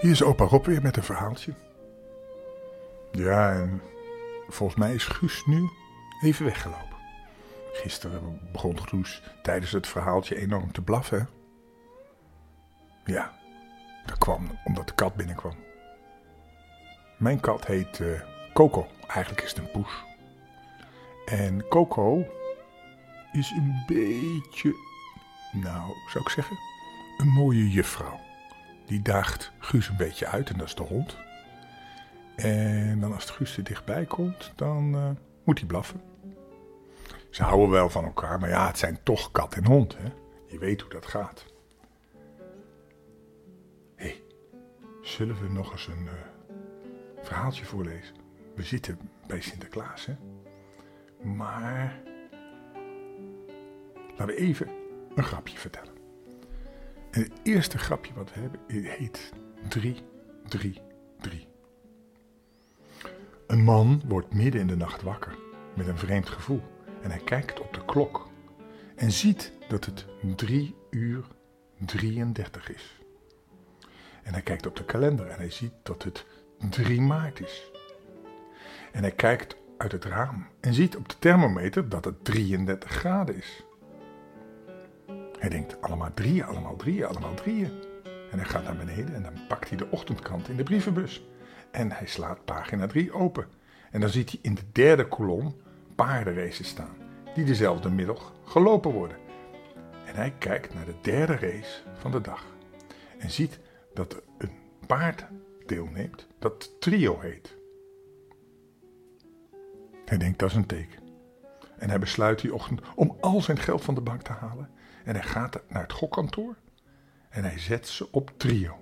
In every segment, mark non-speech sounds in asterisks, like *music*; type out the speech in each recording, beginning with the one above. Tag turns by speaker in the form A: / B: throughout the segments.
A: Hier is opa Rob weer met een verhaaltje. Ja, en volgens mij is Guus nu even weggelopen. Gisteren begon Guus tijdens het verhaaltje enorm te blaffen. Ja, dat kwam omdat de kat binnenkwam. Mijn kat heet eh, Coco. Eigenlijk is het een poes. En Coco is een beetje, nou, zou ik zeggen, een mooie juffrouw. Die daagt Guus een beetje uit en dat is de hond. En dan als het Guus er dichtbij komt, dan eh, moet hij blaffen. Ze houden wel van elkaar, maar ja, het zijn toch kat en hond. Hè? Je weet hoe dat gaat. Hé, zullen we nog eens een eh, verhaaltje voorlezen? We zitten bij Sinterklaas, hè? Maar laten we even een grapje vertellen. En het eerste grapje wat we hebben heet 3, 3, 3. Een man wordt midden in de nacht wakker met een vreemd gevoel. En hij kijkt op de klok en ziet dat het 3 uur 33 is. En hij kijkt op de kalender en hij ziet dat het 3 maart is. En hij kijkt uit het raam en ziet op de thermometer dat het 33 graden is. Hij denkt allemaal drieën, allemaal drieën, allemaal drieën. En hij gaat naar beneden en dan pakt hij de ochtendkrant in de brievenbus. En hij slaat pagina 3 open. En dan ziet hij in de derde kolom paardenraces staan, die dezelfde middag gelopen worden. En hij kijkt naar de derde race van de dag. En ziet dat een paard deelneemt dat trio heet. Hij denkt dat is een teken. En hij besluit die ochtend om al zijn geld van de bank te halen. En hij gaat naar het gokkantoor en hij zet ze op trio.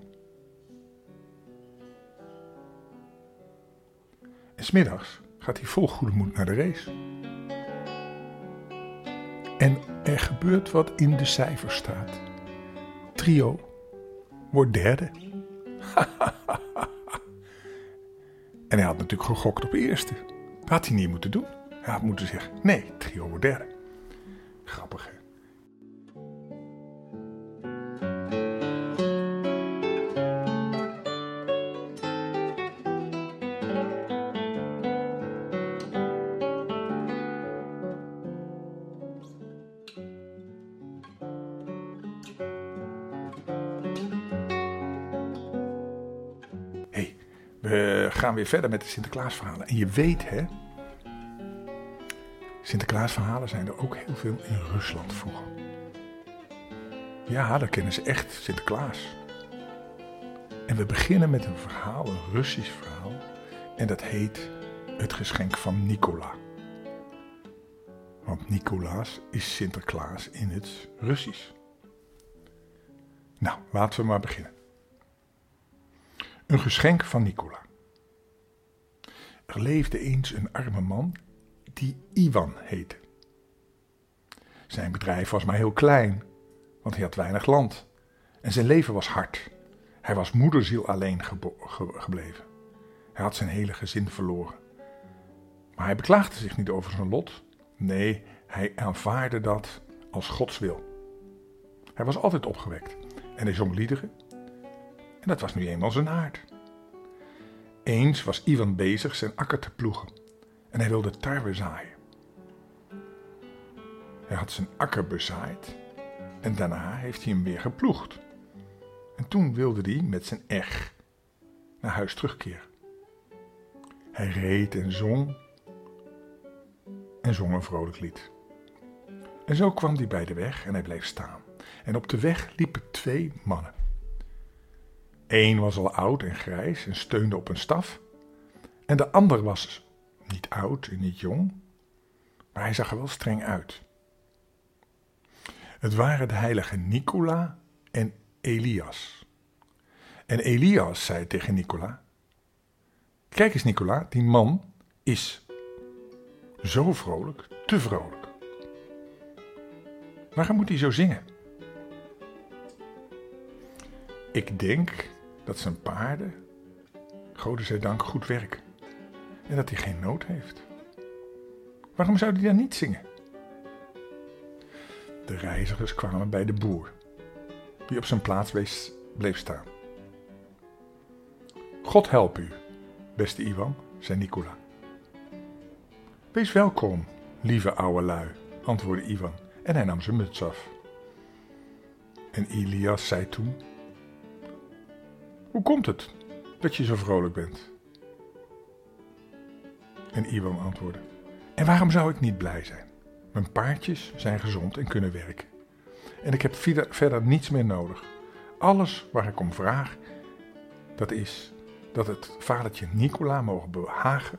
A: En smiddags gaat hij vol goede moed naar de race. En er gebeurt wat in de cijfers staat. Trio wordt derde. *laughs* en hij had natuurlijk gegokt op eerste. Had hij niet moeten doen. Hij had moeten zeggen, nee, trio wordt derde. Grappig. We gaan weer verder met de Sinterklaasverhalen. En je weet hè, Sinterklaasverhalen zijn er ook heel veel in Rusland vroeger. Ja, daar kennen ze echt Sinterklaas. En we beginnen met een verhaal, een Russisch verhaal. En dat heet Het geschenk van Nicola. Want Nicolaas is Sinterklaas in het Russisch. Nou, laten we maar beginnen. Een geschenk van Nicola. Er leefde eens een arme man die Ivan heette. Zijn bedrijf was maar heel klein, want hij had weinig land. En zijn leven was hard. Hij was moederziel alleen ge gebleven. Hij had zijn hele gezin verloren. Maar hij beklaagde zich niet over zijn lot. Nee, hij aanvaarde dat als Gods wil. Hij was altijd opgewekt en hij zong liederen. En dat was nu eenmaal zijn aard. Eens was Ivan bezig zijn akker te ploegen en hij wilde tarwe zaaien. Hij had zijn akker bezaaid en daarna heeft hij hem weer geploegd. En toen wilde hij met zijn eg naar huis terugkeren. Hij reed en zong en zong een vrolijk lied. En zo kwam hij bij de weg en hij bleef staan. En op de weg liepen twee mannen. Eén was al oud en grijs en steunde op een staf. En de ander was niet oud en niet jong, maar hij zag er wel streng uit. Het waren de heiligen Nicola en Elias. En Elias zei tegen Nicola: Kijk eens, Nicola, die man is zo vrolijk, te vrolijk. Waarom moet hij zo zingen? Ik denk dat zijn paarden, goden zij dank, goed werken. En dat hij geen nood heeft. Waarom zou hij dan niet zingen? De reizigers kwamen bij de boer, die op zijn plaats bleef staan. God help u, beste Ivan, zei Nicola. Wees welkom, lieve oude lui, antwoordde Ivan en hij nam zijn muts af. En Elias zei toen: Hoe komt het dat je zo vrolijk bent? En Ivan antwoordde: En waarom zou ik niet blij zijn? Mijn paardjes zijn gezond en kunnen werken. En ik heb verder niets meer nodig. Alles waar ik om vraag, dat is dat het vadertje Nicola mogen behagen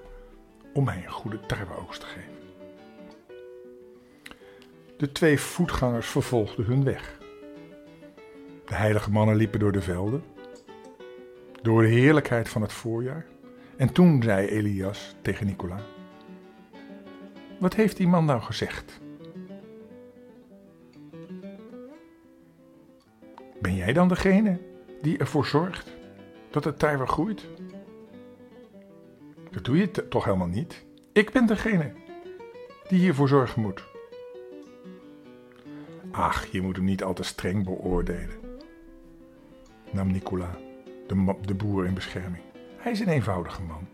A: om mij een goede tarweoogst te geven. De twee voetgangers vervolgden hun weg. De heilige mannen liepen door de velden, door de heerlijkheid van het voorjaar. En toen zei Elias tegen Nicola: Wat heeft die man nou gezegd? Ben jij dan degene die ervoor zorgt dat het tarwe groeit? Dat doe je toch helemaal niet? Ik ben degene die hiervoor zorgen moet. Ach, je moet hem niet al te streng beoordelen, nam Nicola, de, de boer in bescherming. Hij is een eenvoudige man.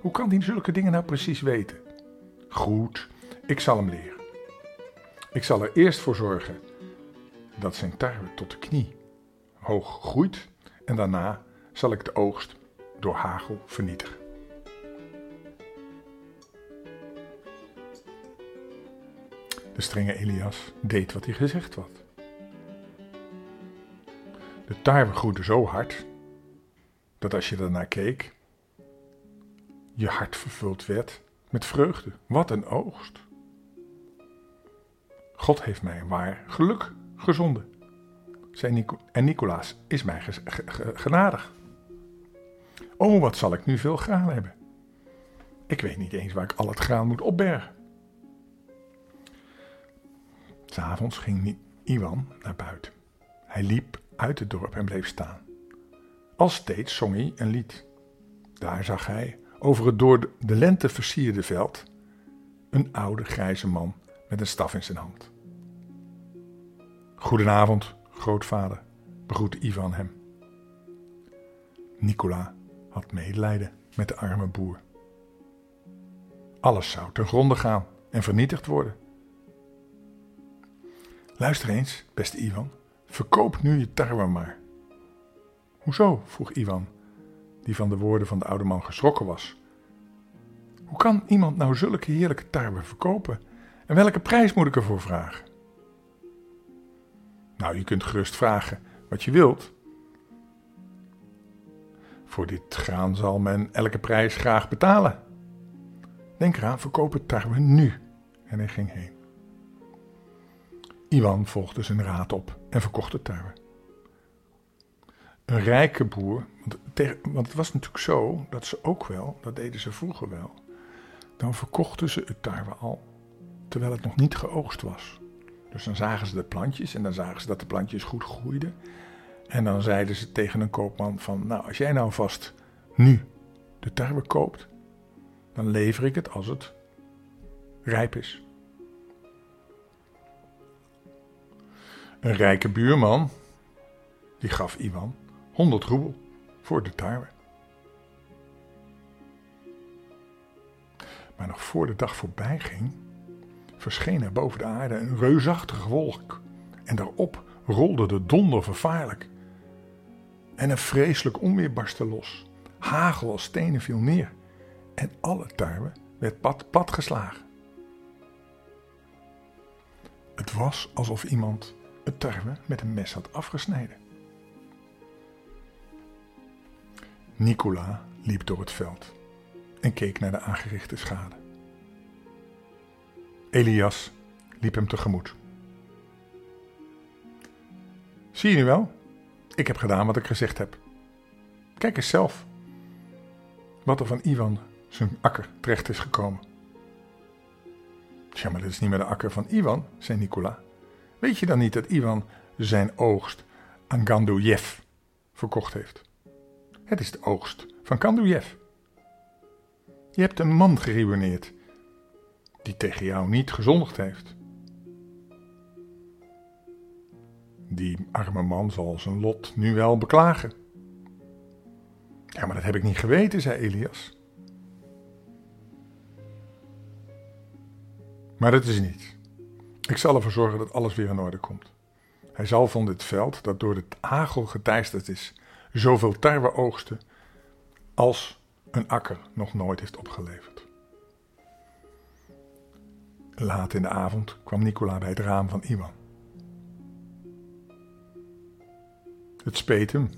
A: Hoe kan hij zulke dingen nou precies weten? Goed, ik zal hem leren. Ik zal er eerst voor zorgen dat zijn tarwe tot de knie hoog groeit en daarna zal ik de oogst door hagel vernietigen. De strenge Elias deed wat hij gezegd had. De tarwe groeide zo hard dat als je ernaar keek, je hart vervuld werd met vreugde. Wat een oogst! God heeft mij waar geluk gezonden. en Nicolaas is mij genadig. Oh, wat zal ik nu veel graan hebben. Ik weet niet eens waar ik al het graan moet opbergen. S'avonds ging Iwan naar buiten. Hij liep uit het dorp en bleef staan. Al steeds zong hij een lied. Daar zag hij, over het door de lente versierde veld, een oude grijze man met een staf in zijn hand. Goedenavond, grootvader, begroette Ivan hem. Nicola had medelijden met de arme boer. Alles zou ten gronde gaan en vernietigd worden. Luister eens, beste Ivan, verkoop nu je tarwe maar. Hoezo? vroeg Ivan, die van de woorden van de oude man geschrokken was. Hoe kan iemand nou zulke heerlijke tarwe verkopen? En welke prijs moet ik ervoor vragen? Nou, je kunt gerust vragen wat je wilt. Voor dit graan zal men elke prijs graag betalen. Denk eraan, verkoop het tarwe nu. En hij ging heen. Iwan volgde zijn raad op en verkocht de tarwe. Een rijke boer, want, want het was natuurlijk zo dat ze ook wel, dat deden ze vroeger wel, dan verkochten ze het tarwe al terwijl het nog niet geoogst was. Dus dan zagen ze de plantjes en dan zagen ze dat de plantjes goed groeiden. En dan zeiden ze tegen een koopman van, nou als jij nou vast nu de tarwe koopt, dan lever ik het als het rijp is. Een rijke buurman, die gaf Iwan 100 roebel voor de tarwe. Maar nog voor de dag voorbij ging, verscheen er boven de aarde een reusachtige wolk. En daarop rolde de donder vervaarlijk. En een vreselijk onweer barstte los. Hagel als stenen viel neer. En alle tarwe werd pad, pad geslagen. Het was alsof iemand het tarwe met een mes had afgesneden. Nicola liep door het veld en keek naar de aangerichte schade. Elias liep hem tegemoet. Zie je nu wel? Ik heb gedaan wat ik gezegd heb. Kijk eens zelf. Wat er van Ivan zijn akker terecht is gekomen. Tja, maar dit is niet meer de akker van Ivan, zei Nicola. Weet je dan niet dat Ivan zijn oogst aan Gandujev verkocht heeft? Het is de oogst van Gandujev. Je hebt een man geruineerd die tegen jou niet gezondigd heeft. Die arme man zal zijn lot nu wel beklagen. Ja, maar dat heb ik niet geweten, zei Elias. Maar dat is niet. Ik zal ervoor zorgen dat alles weer in orde komt. Hij zal van dit veld, dat door de hagel geteisterd is, zoveel tarwe oogsten als een akker nog nooit heeft opgeleverd. Laat in de avond kwam Nicola bij het raam van Iwan. Het speet hem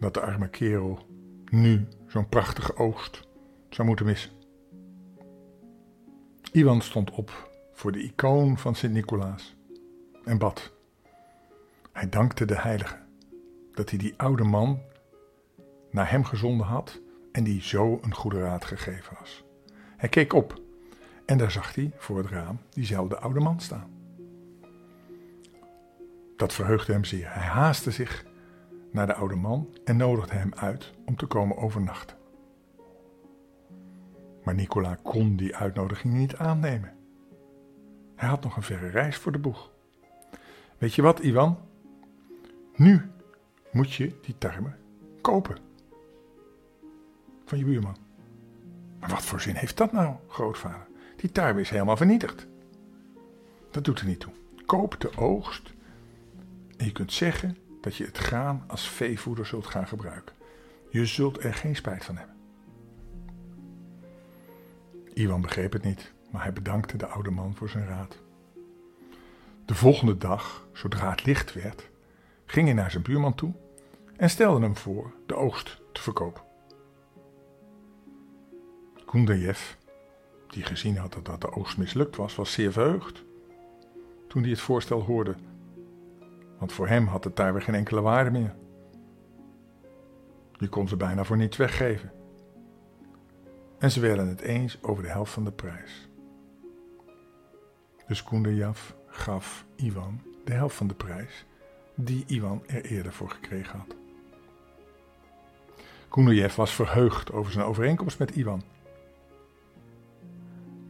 A: dat de arme kerel nu zo'n prachtige oogst zou moeten missen. Iwan stond op voor de icoon van Sint-Nicolaas en bad. Hij dankte de heilige dat hij die oude man naar hem gezonden had en die zo een goede raad gegeven was. Hij keek op en daar zag hij voor het raam diezelfde oude man staan. Dat verheugde hem zeer. Hij haastte zich naar de oude man en nodigde hem uit om te komen overnachten. Maar Nicola kon die uitnodiging niet aannemen. Hij had nog een verre reis voor de boeg. Weet je wat, Ivan? Nu moet je die tarwe kopen. Van je buurman. Maar wat voor zin heeft dat nou, grootvader? Die tarwe is helemaal vernietigd. Dat doet er niet toe. Koop de oogst en je kunt zeggen dat je het graan als veevoeder zult gaan gebruiken. Je zult er geen spijt van hebben. Iwan begreep het niet, maar hij bedankte de oude man voor zijn raad. De volgende dag, zodra het licht werd, ging hij naar zijn buurman toe en stelde hem voor de oogst te verkopen. Kundajev, die gezien had dat de oogst mislukt was, was zeer verheugd. Toen hij het voorstel hoorde want voor hem had het daar weer geen enkele waarde meer. Je kon ze bijna voor niets weggeven. En ze werden het eens over de helft van de prijs. Dus Kunderjav gaf Ivan de helft van de prijs die Ivan er eerder voor gekregen had. Kunderjev was verheugd over zijn overeenkomst met Ivan.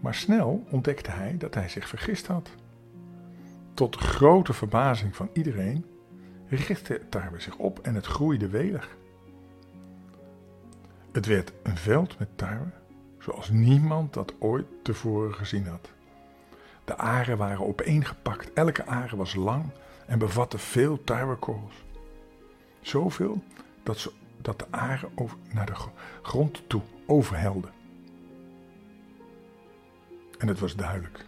A: Maar snel ontdekte hij dat hij zich vergist had. Tot grote verbazing van iedereen richtte het tarwe zich op en het groeide welig. Het werd een veld met tarwe zoals niemand dat ooit tevoren gezien had. De aren waren opeengepakt, elke aren was lang en bevatte veel tarwekorrels. Zoveel dat, ze, dat de aren over, naar de grond toe overhelden. En het was duidelijk.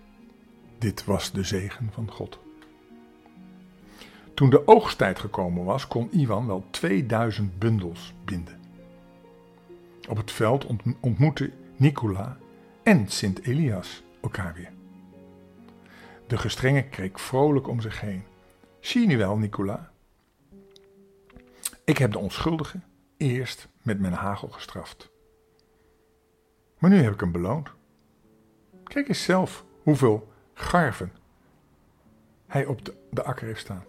A: Dit was de zegen van God. Toen de oogsttijd gekomen was, kon Ivan wel 2000 bundels binden. Op het veld ontmoetten Nicola en Sint Elias elkaar weer. De gestrenge keek vrolijk om zich heen. Zie je nu wel, Nicola? Ik heb de onschuldige eerst met mijn hagel gestraft. Maar nu heb ik hem beloond. Kijk eens zelf hoeveel garven hij op de, de akker heeft staan.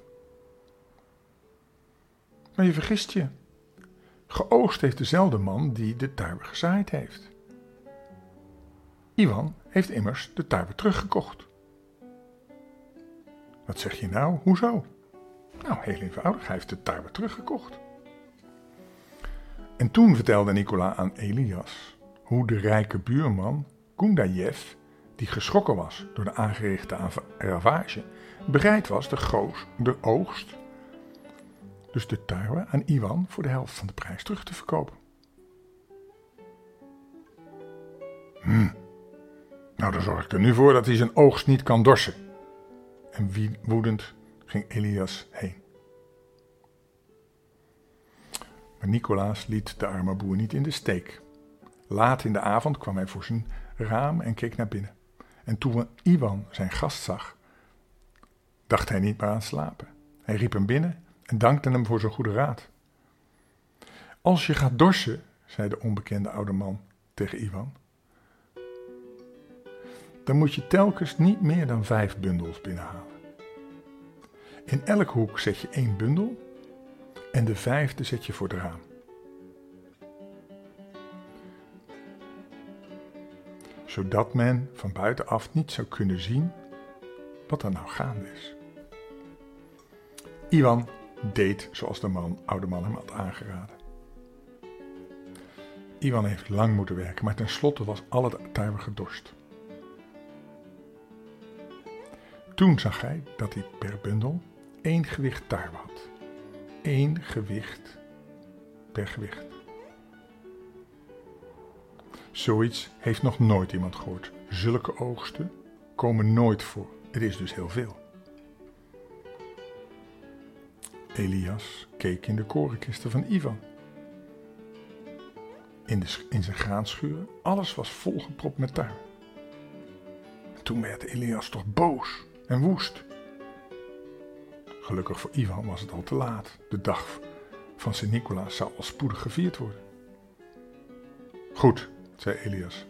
A: Maar je vergist je. Geoogst heeft dezelfde man die de tarwe gezaaid heeft. Iwan heeft immers de tarwe teruggekocht. Wat zeg je nou? Hoezo? Nou, heel eenvoudig, hij heeft de tarwe teruggekocht. En toen vertelde Nicola aan Elias hoe de rijke buurman Kundajev, die geschrokken was door de aangerichte ravage, bereid was de, goos, de oogst dus de tarwe aan Iwan voor de helft van de prijs terug te verkopen. Hm. Nou, dan zorg ik er nu voor dat hij zijn oogst niet kan dorsen. En woedend ging Elias heen. Maar Nicolaas liet de arme boer niet in de steek. Laat in de avond kwam hij voor zijn raam en keek naar binnen. En toen Iwan zijn gast zag, dacht hij niet meer aan slapen. Hij riep hem binnen en dankte hem voor zijn goede raad. Als je gaat dorsen, zei de onbekende oude man tegen Ivan, dan moet je telkens niet meer dan vijf bundels binnenhalen. In elk hoek zet je één bundel en de vijfde zet je voor het raam. Zodat men van buitenaf niet zou kunnen zien wat er nou gaande is. Iwan deed zoals de man, oude man hem had aangeraden. Iwan heeft lang moeten werken, maar tenslotte was al het tarwe gedorst. Toen zag hij dat hij per bundel één gewicht tarwe had. Eén gewicht per gewicht. Zoiets heeft nog nooit iemand gehoord. Zulke oogsten komen nooit voor. Het is dus heel veel. Elias keek in de korenkisten van Ivan. In, de, in zijn graanschuren, alles was volgepropt met tuin. Toen werd Elias toch boos en woest. Gelukkig voor Ivan was het al te laat. De dag van Sint-Nicolaas zou al spoedig gevierd worden. Goed, zei Elias.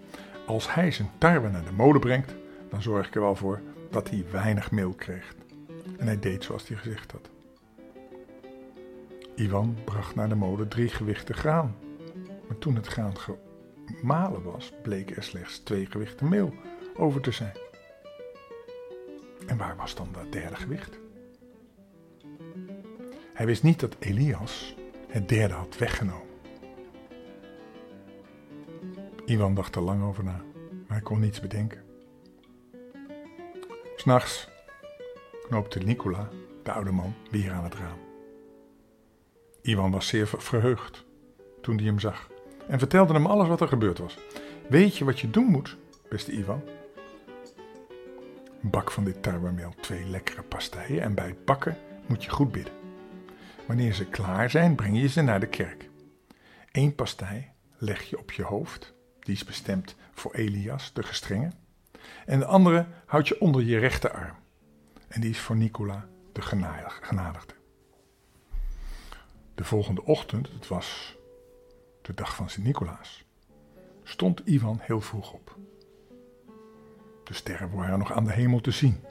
A: Als hij zijn tarwe naar de molen brengt, dan zorg ik er wel voor dat hij weinig meel krijgt. En hij deed zoals hij gezegd had. Ivan bracht naar de molen drie gewichten graan. Maar toen het graan gemalen was, bleek er slechts twee gewichten meel over te zijn. En waar was dan dat derde gewicht? Hij wist niet dat Elias het derde had weggenomen. Ivan dacht er lang over na, maar hij kon niets bedenken. S'nachts knoopte Nicola, de oude man, weer aan het raam. Ivan was zeer verheugd toen hij hem zag en vertelde hem alles wat er gebeurd was. Weet je wat je doen moet, beste Ivan? Bak van dit tarwemeel twee lekkere pastijen en bij het bakken moet je goed bidden. Wanneer ze klaar zijn, breng je ze naar de kerk. Eén pastij leg je op je hoofd, die is bestemd voor Elias, de gestrenge. En de andere houd je onder je rechterarm, en die is voor Nicola, de genadigde. De volgende ochtend, het was de dag van Sint-Nicolaas, stond Ivan heel vroeg op. De sterren waren nog aan de hemel te zien,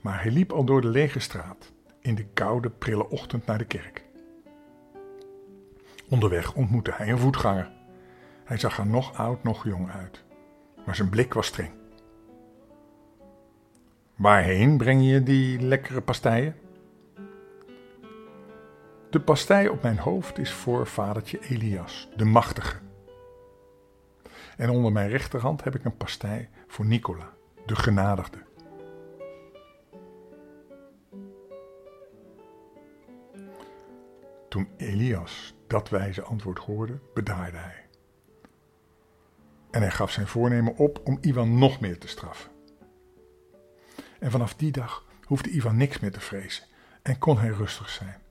A: maar hij liep al door de lege straat in de koude, prille ochtend naar de kerk. Onderweg ontmoette hij een voetganger. Hij zag er nog oud, nog jong uit, maar zijn blik was streng. Waarheen breng je die lekkere pastijen? De pastei op mijn hoofd is voor vadertje Elias, de machtige. En onder mijn rechterhand heb ik een pastei voor Nicola, de genadigde. Toen Elias dat wijze antwoord hoorde, bedaarde hij. En hij gaf zijn voornemen op om Ivan nog meer te straffen. En vanaf die dag hoefde Ivan niks meer te vrezen en kon hij rustig zijn.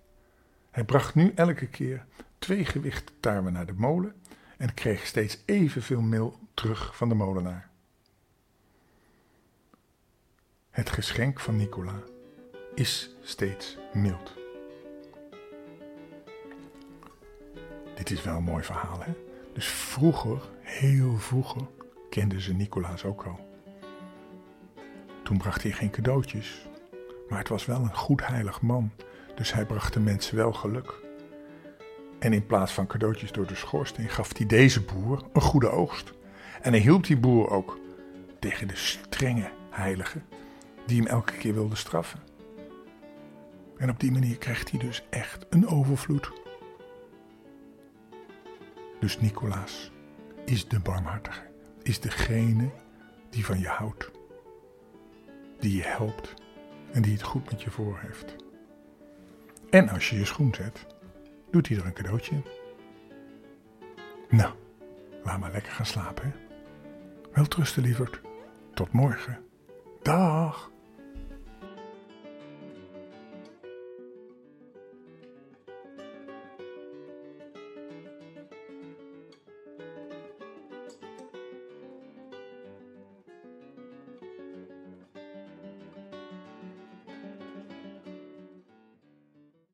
A: Hij bracht nu elke keer twee gewichten tarwe naar de molen en kreeg steeds evenveel meel terug van de molenaar. Het geschenk van Nicola is steeds mild. Dit is wel een mooi verhaal, hè? Dus vroeger, heel vroeger, kenden ze Nicolaas ook al. Toen bracht hij geen cadeautjes, maar het was wel een goed heilig man, dus hij bracht de mensen wel geluk. En in plaats van cadeautjes door de schoorsteen gaf hij deze boer een goede oogst. En hij hielp die boer ook tegen de strenge heilige die hem elke keer wilde straffen. En op die manier krijgt hij dus echt een overvloed. Dus Nicolaas is de barmhartige, is degene die van je houdt, die je helpt en die het goed met je voor heeft. En als je je schoen zet, doet hij er een cadeautje. Nou, laat maar lekker gaan slapen? Wel trusten, lieverd. Tot morgen. Dag.